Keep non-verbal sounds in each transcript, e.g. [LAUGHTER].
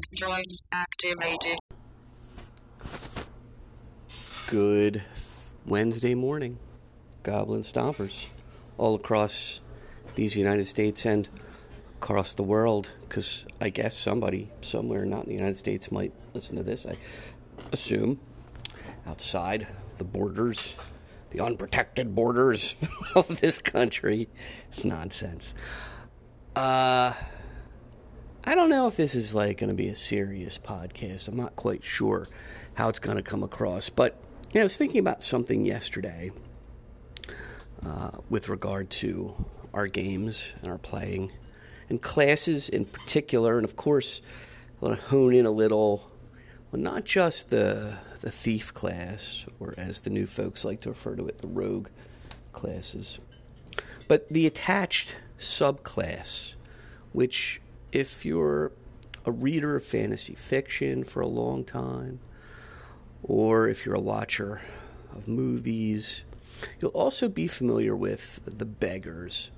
Sonic joints activated. Good Wednesday morning, Goblin Stompers, all across these United States and across the world. Because I guess somebody somewhere not in the United States might listen to this. I assume outside the borders, the unprotected borders [LAUGHS] of this country. It's nonsense. Uh, I don't know if this is like going to be a serious podcast. I'm not quite sure how it's going to come across, but you know, I was thinking about something yesterday uh, with regard to our games and our playing, and classes in particular, and of course, I want to hone in a little, well, not just the the thief class, or as the new folks like to refer to it, the rogue classes, but the attached subclass, which, if you're a reader of fantasy fiction for a long time, or if you're a watcher of movies, you'll also be familiar with the beggars.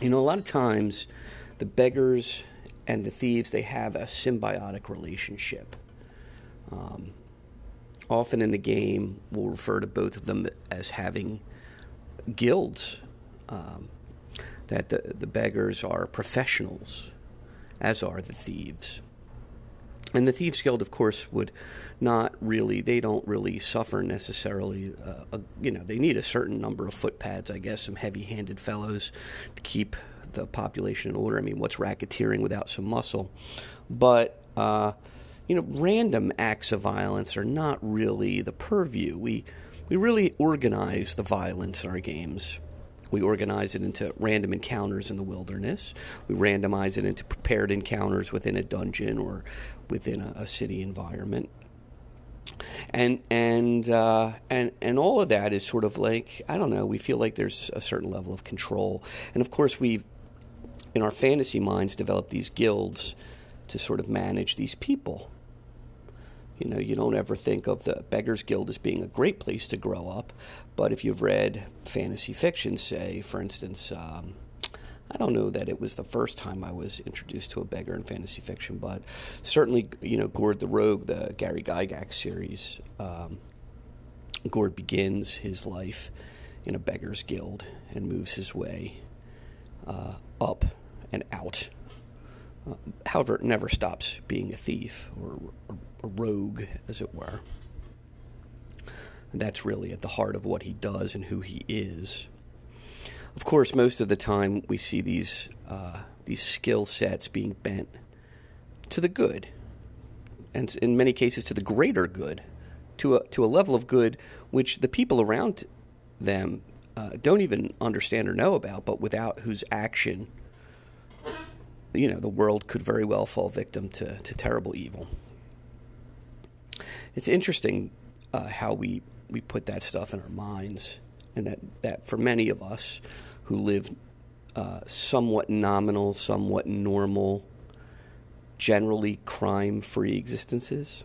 You know, a lot of times the beggars and the thieves they have a symbiotic relationship. Um, often in the game, we'll refer to both of them as having guilds. Um, that the, the beggars are professionals, as are the thieves. And the Thieves Guild, of course, would not really, they don't really suffer necessarily. Uh, a, you know, they need a certain number of footpads, I guess, some heavy handed fellows to keep the population in order. I mean, what's racketeering without some muscle? But, uh, you know, random acts of violence are not really the purview. We, we really organize the violence in our games. We organize it into random encounters in the wilderness. We randomize it into prepared encounters within a dungeon or within a, a city environment. And and uh, and and all of that is sort of like I don't know. We feel like there's a certain level of control, and of course we've in our fantasy minds developed these guilds to sort of manage these people. You know, you don't ever think of the Beggars Guild as being a great place to grow up, but if you've read fantasy fiction, say, for instance, um, I don't know that it was the first time I was introduced to a beggar in fantasy fiction, but certainly, you know, Gord the Rogue, the Gary Gygax series. Um, Gord begins his life in a beggar's guild and moves his way uh, up and out. Uh, however, it never stops being a thief or, or rogue, as it were. And that's really at the heart of what he does and who he is. Of course, most of the time we see these uh, these skill sets being bent to the good, and in many cases to the greater good, to a to a level of good which the people around them uh, don't even understand or know about, but without whose action, you know, the world could very well fall victim to, to terrible evil. It's interesting uh, how we, we put that stuff in our minds and that, that for many of us who live uh, somewhat nominal, somewhat normal, generally crime free existences,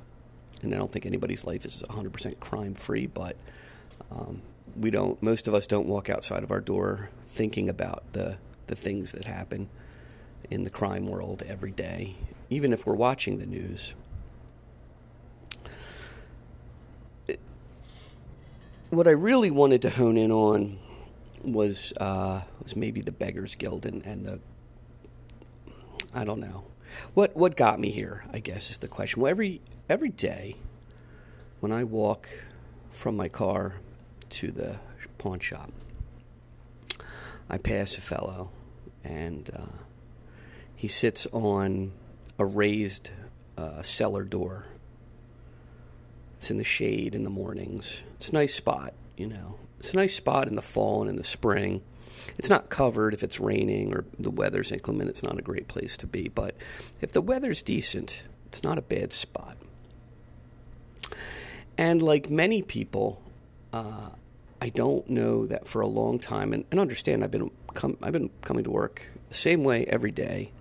and I don't think anybody's life is 100% crime free, but um, we don't, most of us don't walk outside of our door thinking about the, the things that happen in the crime world every day, even if we're watching the news. What I really wanted to hone in on was uh, was maybe the Beggars Guild and, and the I don't know what what got me here. I guess is the question. Well, every every day when I walk from my car to the pawn shop, I pass a fellow, and uh, he sits on a raised uh, cellar door it's in the shade in the mornings. It's a nice spot, you know. It's a nice spot in the fall and in the spring. It's not covered if it's raining or the weather's inclement. It's not a great place to be. But if the weather's decent, it's not a bad spot. And like many people, uh, I don't know that for a long time, and, and understand I've been com- I've been coming to work the same way every day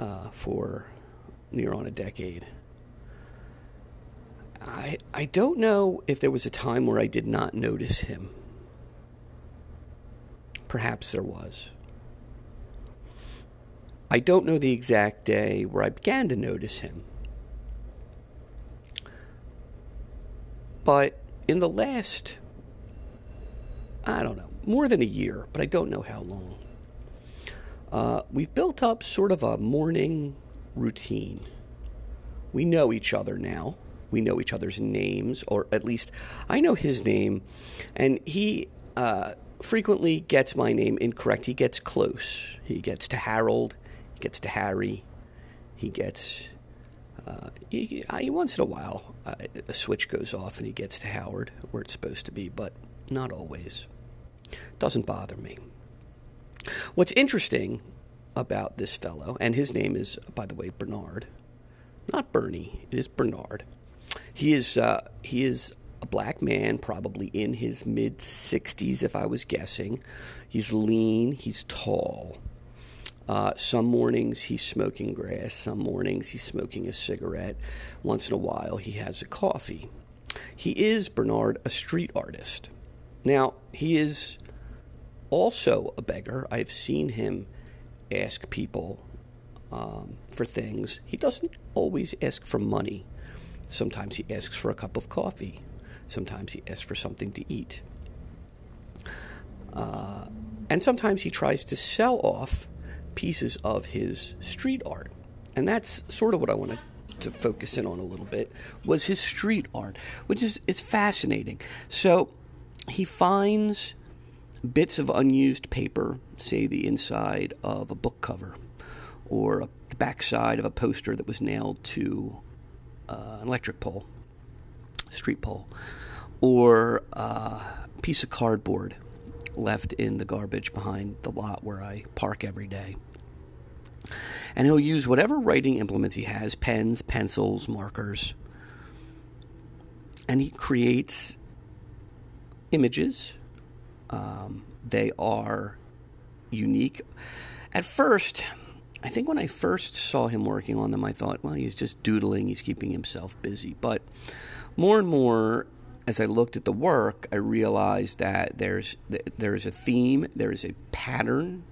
uh, for near on a decade. I, I don't know if there was a time where I did not notice him. Perhaps there was. I don't know the exact day where I began to notice him. But in the last, I don't know, more than a year, but I don't know how long, uh, we've built up sort of a morning routine. We know each other now. We know each other's names, or at least I know his name, and he uh, frequently gets my name incorrect. He gets close. He gets to Harold. He gets to Harry. He gets. Uh, he, he, once in a while, uh, a switch goes off and he gets to Howard, where it's supposed to be, but not always. Doesn't bother me. What's interesting about this fellow, and his name is, by the way, Bernard, not Bernie, it is Bernard. He is uh, he is a black man, probably in his mid 60s, if I was guessing. He's lean, he's tall. Uh, some mornings he's smoking grass, some mornings he's smoking a cigarette. Once in a while he has a coffee. He is, Bernard, a street artist. Now, he is also a beggar. I've seen him ask people um, for things. He doesn't always ask for money. Sometimes he asks for a cup of coffee. Sometimes he asks for something to eat. Uh, and sometimes he tries to sell off pieces of his street art. And that's sort of what I want to focus in on a little bit was his street art, which is it's fascinating. So he finds bits of unused paper, say the inside of a book cover or the backside of a poster that was nailed to uh, an electric pole, street pole, or a piece of cardboard left in the garbage behind the lot where I park every day. And he'll use whatever writing implements he has pens, pencils, markers. And he creates images. Um, they are unique. At first, I think when I first saw him working on them, I thought, well, he's just doodling, he's keeping himself busy. But more and more, as I looked at the work, I realized that there's there's a theme, there is a pattern,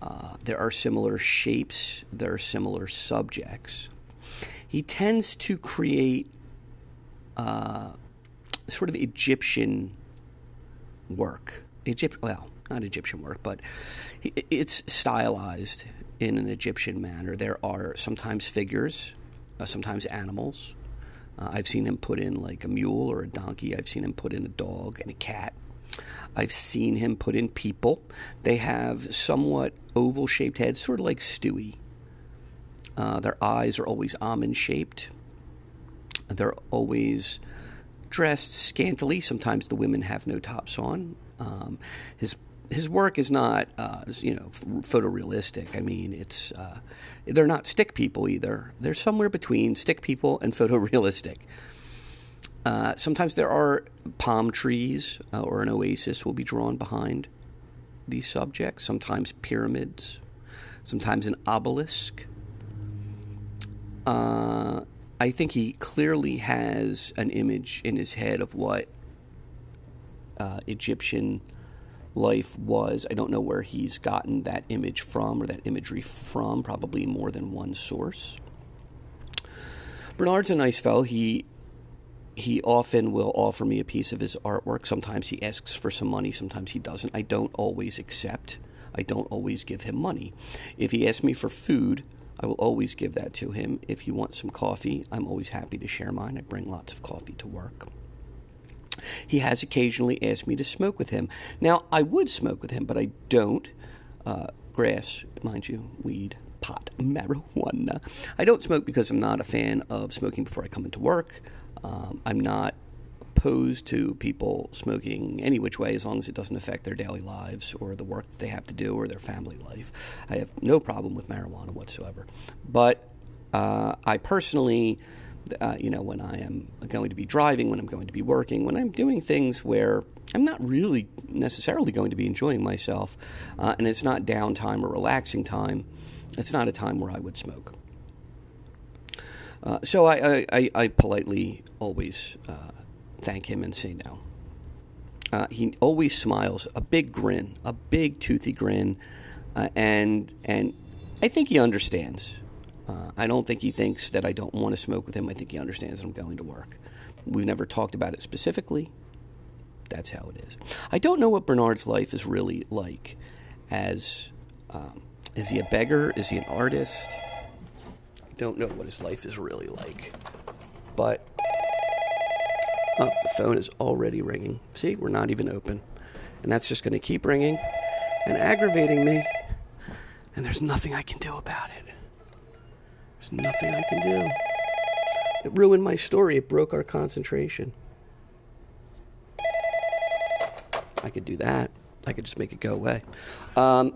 uh, there are similar shapes, there are similar subjects. He tends to create uh, sort of Egyptian work. Egypt, well, not Egyptian work, but it's stylized in an Egyptian manner. There are sometimes figures, uh, sometimes animals. Uh, I've seen him put in like a mule or a donkey. I've seen him put in a dog and a cat. I've seen him put in people. They have somewhat oval shaped heads, sort of like Stewie. Uh, their eyes are always almond shaped. They're always dressed scantily. Sometimes the women have no tops on. Um, his his work is not, uh, you know, photorealistic. I mean, it's uh, they're not stick people either. They're somewhere between stick people and [LAUGHS] photorealistic. Uh, sometimes there are palm trees uh, or an oasis will be drawn behind these subjects. Sometimes pyramids. Sometimes an obelisk. Uh, I think he clearly has an image in his head of what uh, Egyptian life was. I don't know where he's gotten that image from or that imagery from, probably more than one source. Bernard's a nice fellow. He he often will offer me a piece of his artwork. Sometimes he asks for some money, sometimes he doesn't. I don't always accept. I don't always give him money. If he asks me for food, I will always give that to him. If he wants some coffee, I'm always happy to share mine. I bring lots of coffee to work. He has occasionally asked me to smoke with him. Now, I would smoke with him, but I don't. Uh, grass, mind you, weed, pot, [LAUGHS] marijuana. I don't smoke because I'm not a fan of smoking before I come into work. Um, I'm not opposed to people smoking any which way as long as it doesn't affect their daily lives or the work that they have to do or their family life. I have no problem with marijuana whatsoever. But uh, I personally uh, you know, when I am going to be driving, when I'm going to be working, when I'm doing things where I'm not really necessarily going to be enjoying myself, uh, and it's not downtime or relaxing time, it's not a time where I would smoke. Uh, so I, I, I, politely always uh, thank him and say no. Uh, he always smiles, a big grin, a big toothy grin, uh, and and I think he understands. Uh, I don't think he thinks that I don't want to smoke with him. I think he understands that I'm going to work. We've never talked about it specifically. That's how it is. I don't know what Bernard's life is really like. As um, is he a beggar? Is he an artist? I don't know what his life is really like. But oh, the phone is already ringing. See, we're not even open, and that's just going to keep ringing and aggravating me. And there's nothing I can do about it. There's nothing I can do. It ruined my story. It broke our concentration. I could do that. I could just make it go away. Um,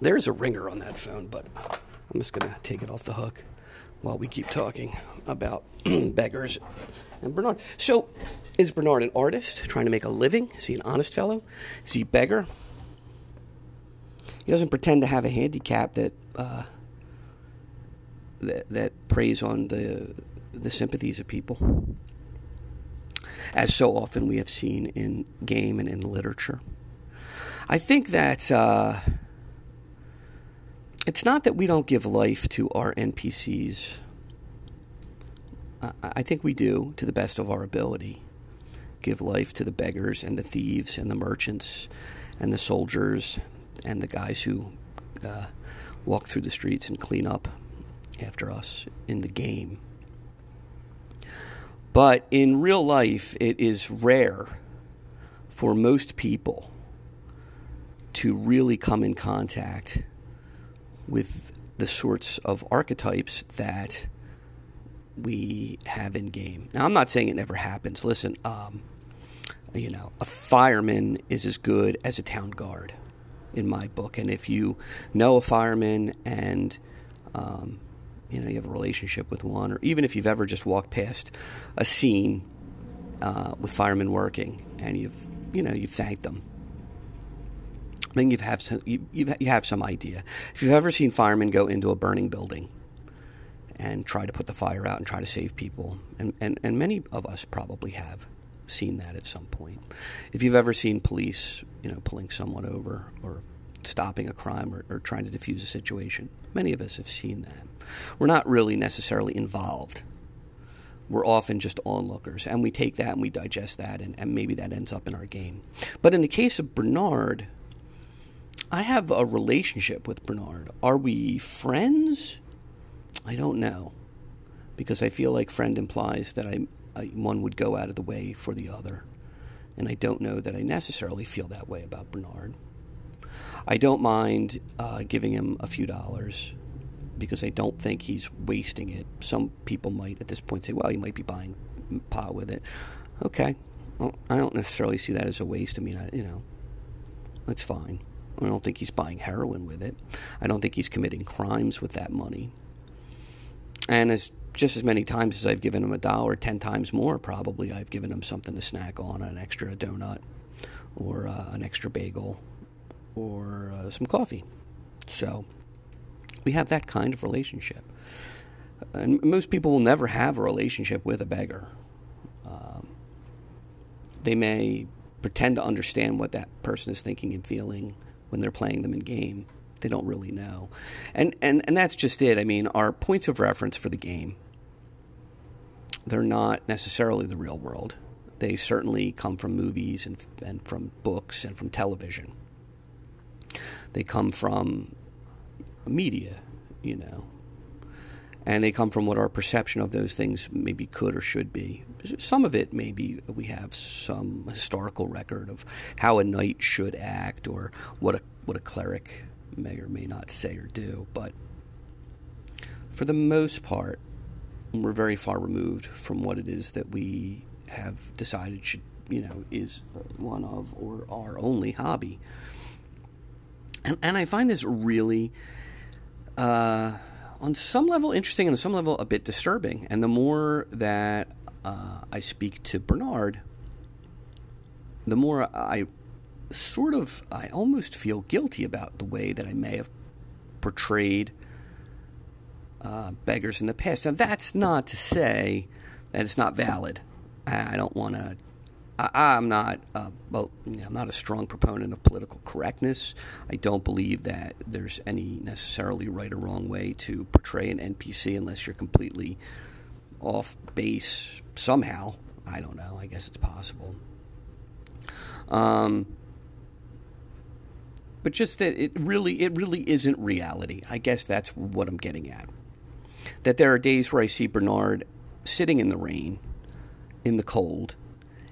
there's a ringer on that phone, but I'm just going to take it off the hook while we keep talking about [CLEARS THROAT] beggars and Bernard. So, is Bernard an artist trying to make a living? Is he an honest fellow? Is he a beggar? He doesn't pretend to have a handicap that uh, that, that preys on the the sympathies of people, as so often we have seen in game and in literature. I think that uh, it's not that we don't give life to our NPCs. I think we do, to the best of our ability, give life to the beggars and the thieves and the merchants and the soldiers and the guys who uh, walk through the streets and clean up after us in the game. But in real life, it is rare for most people to really come in contact with the sorts of archetypes that we have in game. Now, I'm not saying it never happens. Listen, um, you know, a fireman is as good as a town guard in my book. And if you know a fireman and um, you know you have a relationship with one, or even if you've ever just walked past a scene uh, with firemen working and you've you know you've thanked them, then you have some, you you have some idea. If you've ever seen firemen go into a burning building and try to put the fire out and try to save people, and, and, and many of us probably have seen that at some point. If you've ever seen police, you know, pulling someone over or stopping a crime or, or trying to defuse a situation, many of us have seen that. We're not really necessarily involved. We're often just onlookers, and we take that and we digest that, and, and maybe that ends up in our game. But in the case of Bernard, I have a relationship with Bernard. Are we friends? I don't know. Because I feel like friend implies that I, I, one would go out of the way for the other. And I don't know that I necessarily feel that way about Bernard. I don't mind uh, giving him a few dollars because I don't think he's wasting it. Some people might at this point say, well, he might be buying pot with it. Okay. Well, I don't necessarily see that as a waste. I mean, I, you know, that's fine. I don't think he's buying heroin with it. I don't think he's committing crimes with that money. And as just as many times as I've given him a dollar, ten times more probably, I've given him something to snack on, an extra donut or uh, an extra bagel or uh, some coffee. So we have that kind of relationship. And most people will never have a relationship with a beggar. Um, they may pretend to understand what that person is thinking and feeling when they're playing them in game. They don't really know. And, and, and that's just it. I mean, our points of reference for the game, they're not necessarily the real world. They certainly come from movies and, and from books and from television. They come from media, you know. And they come from what our perception of those things maybe could or should be. Some of it maybe we have some historical record of how a knight should act or what a what a cleric may or may not say or do, but for the most part, we're very far removed from what it is that we have decided should, you know, is one of or our only hobby. And, and I find this really, uh, on some level, interesting and on some level, a bit disturbing. And the more that uh, I speak to Bernard, the more I sort of, I almost feel guilty about the way that I may have portrayed uh, beggars in the past. Now, that's not to say that it's not valid. I don't want to I, am not, uh, well, I'm not a strong proponent of political correctness. I don't believe that there's any necessarily right or wrong way to portray an NPC unless you're completely off base somehow. I don't know. I guess it's possible. Um, but just that it really, it really isn't reality. I guess that's what I'm getting at. That there are days where I see Bernard sitting in the rain, in the cold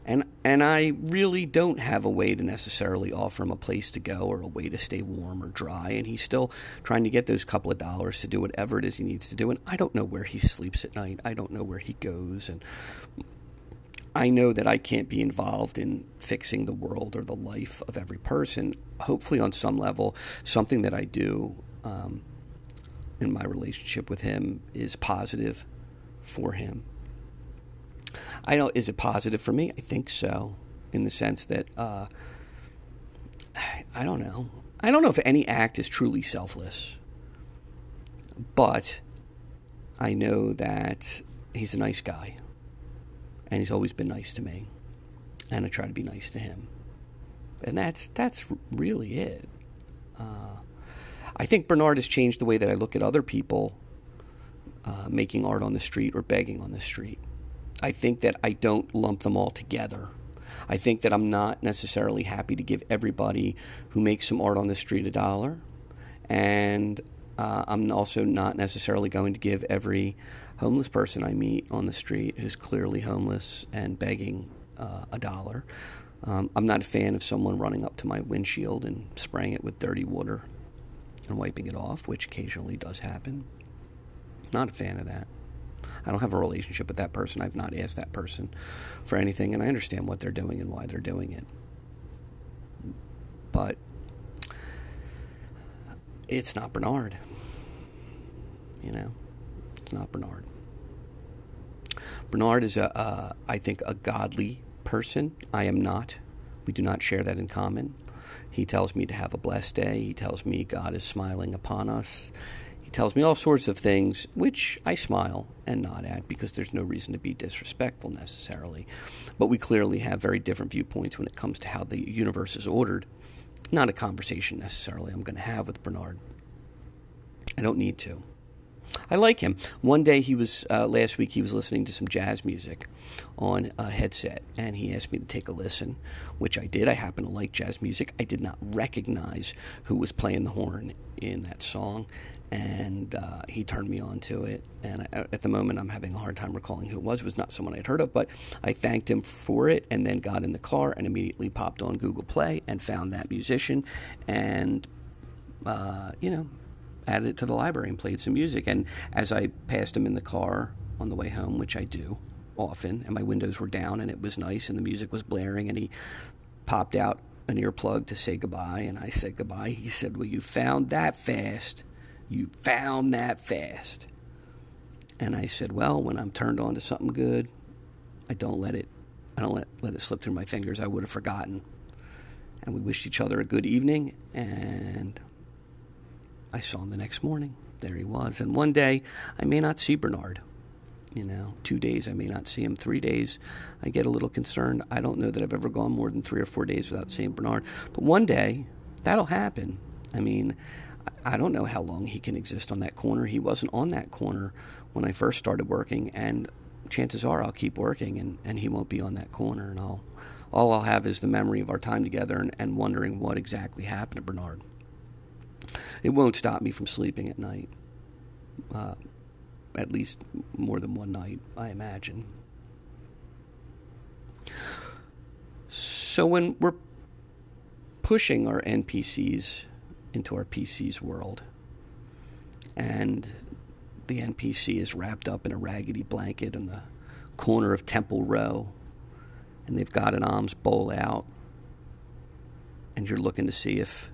and and I really don't have a way to necessarily offer him a place to go or a way to stay warm or dry. And he's still trying to get those couple of dollars to do whatever it is he needs to do. And I don't know where he sleeps at night. I don't know where he goes. And I know that I can't be involved in fixing the world or the life of every person. Hopefully on some level something that I do um, in my relationship with him is positive for him I know, is it positive for me? I think so, in the sense that uh, I don't know. I don't know if any act is truly selfless, but I know that he's a nice guy, and he's always been nice to me, and I try to be nice to him, and that's that's really it. Uh, I think Bernard has changed the way that I look at other people uh, making art on the street or begging on the street. I think that I don't lump them all together. I think that I'm not necessarily happy to give everybody who makes some art on the street a dollar. And uh, I'm also not necessarily going to give every homeless person I meet on the street who's clearly homeless and begging uh, a dollar. Um, I'm not a fan of someone running up to my windshield and spraying it with dirty water and wiping it off, which occasionally does happen. Not a fan of that. I don't have a relationship with that person. I've not asked that person for anything, and I understand what they're doing and why they're doing it. But it's not Bernard. You know, it's not Bernard. Bernard is a, I think, a godly person. I am not. We do not share that in common. He tells me to have a blessed day. He tells me God is smiling upon us tells me all sorts of things, which I smile and nod at because there's no reason to be disrespectful necessarily. But we clearly have very different viewpoints when it comes to how the universe is ordered. Not a conversation necessarily I'm going to have with Bernard. I don't need to. I like him. One day he was uh, last week he was listening to some jazz music on a headset, and he asked me to take a listen, which I did. I happen to like jazz music. I did not recognize who was playing the horn in that song, and uh, he turned me on to it. And I, at the moment, I'm having a hard time recalling who it was. It was not someone I'd heard of, but I thanked him for it, and then got in the car and immediately popped on Google Play and found that musician, and uh, you know, added it to the library and played some music. And as I passed him in the car on the way home, which I do often, and my windows were down, and it was nice, and the music was blaring, and he popped out an earplug to say goodbye, and I said goodbye. He said, "Well, you found that fast." You found that fast. And I said, Well, when I'm turned on to something good, I don't let it I don't let, let it slip through my fingers. I would have forgotten. And we wished each other a good evening and I saw him the next morning. There he was. And one day I may not see Bernard. You know, two days I may not see him. Three days I get a little concerned. I don't know that I've ever gone more than three or four days without seeing Bernard. But one day that'll happen. I mean, I don't know how long he can exist on that corner. He wasn't on that corner when I first started working, and chances are I'll keep working and, and he won't be on that corner. And I'll, all I'll have is the memory of our time together and, and wondering what exactly happened to Bernard. It won't stop me from sleeping at night, uh, at least more than one night, I imagine. So when we're pushing our NPCs into our PC's world. And the NPC is wrapped up in a raggedy blanket in the corner of Temple Row, and they've got an alms bowl out, and you're looking to see if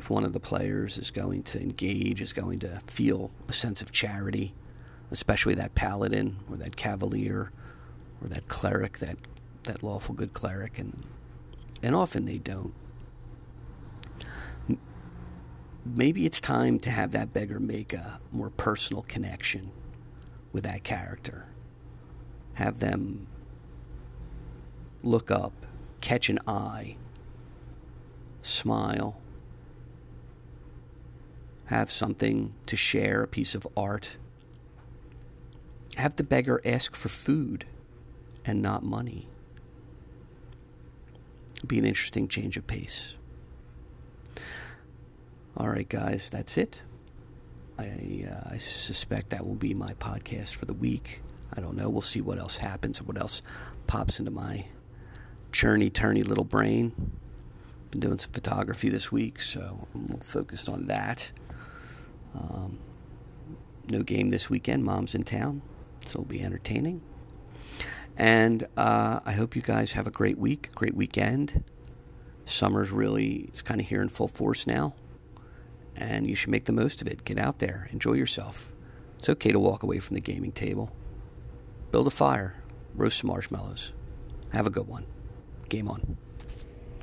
if one of the players is going to engage, is going to feel a sense of charity, especially that paladin or that cavalier or that cleric, that that lawful good cleric, and and often they don't maybe it's time to have that beggar make a more personal connection with that character. Have them look up, catch an eye, smile, have something to share, a piece of art. Have the beggar ask for food and not money. Be an interesting change of pace. All right, guys, that's it. I, uh, I suspect that will be my podcast for the week. I don't know. We'll see what else happens, and what else pops into my churny, turny little brain. Been doing some photography this week, so I'm focused on that. Um, no game this weekend. Mom's in town, so it'll be entertaining. And uh, I hope you guys have a great week, great weekend. Summer's really, it's kind of here in full force now. And you should make the most of it. Get out there, enjoy yourself. It's okay to walk away from the gaming table. Build a fire, roast some marshmallows. Have a good one. Game on.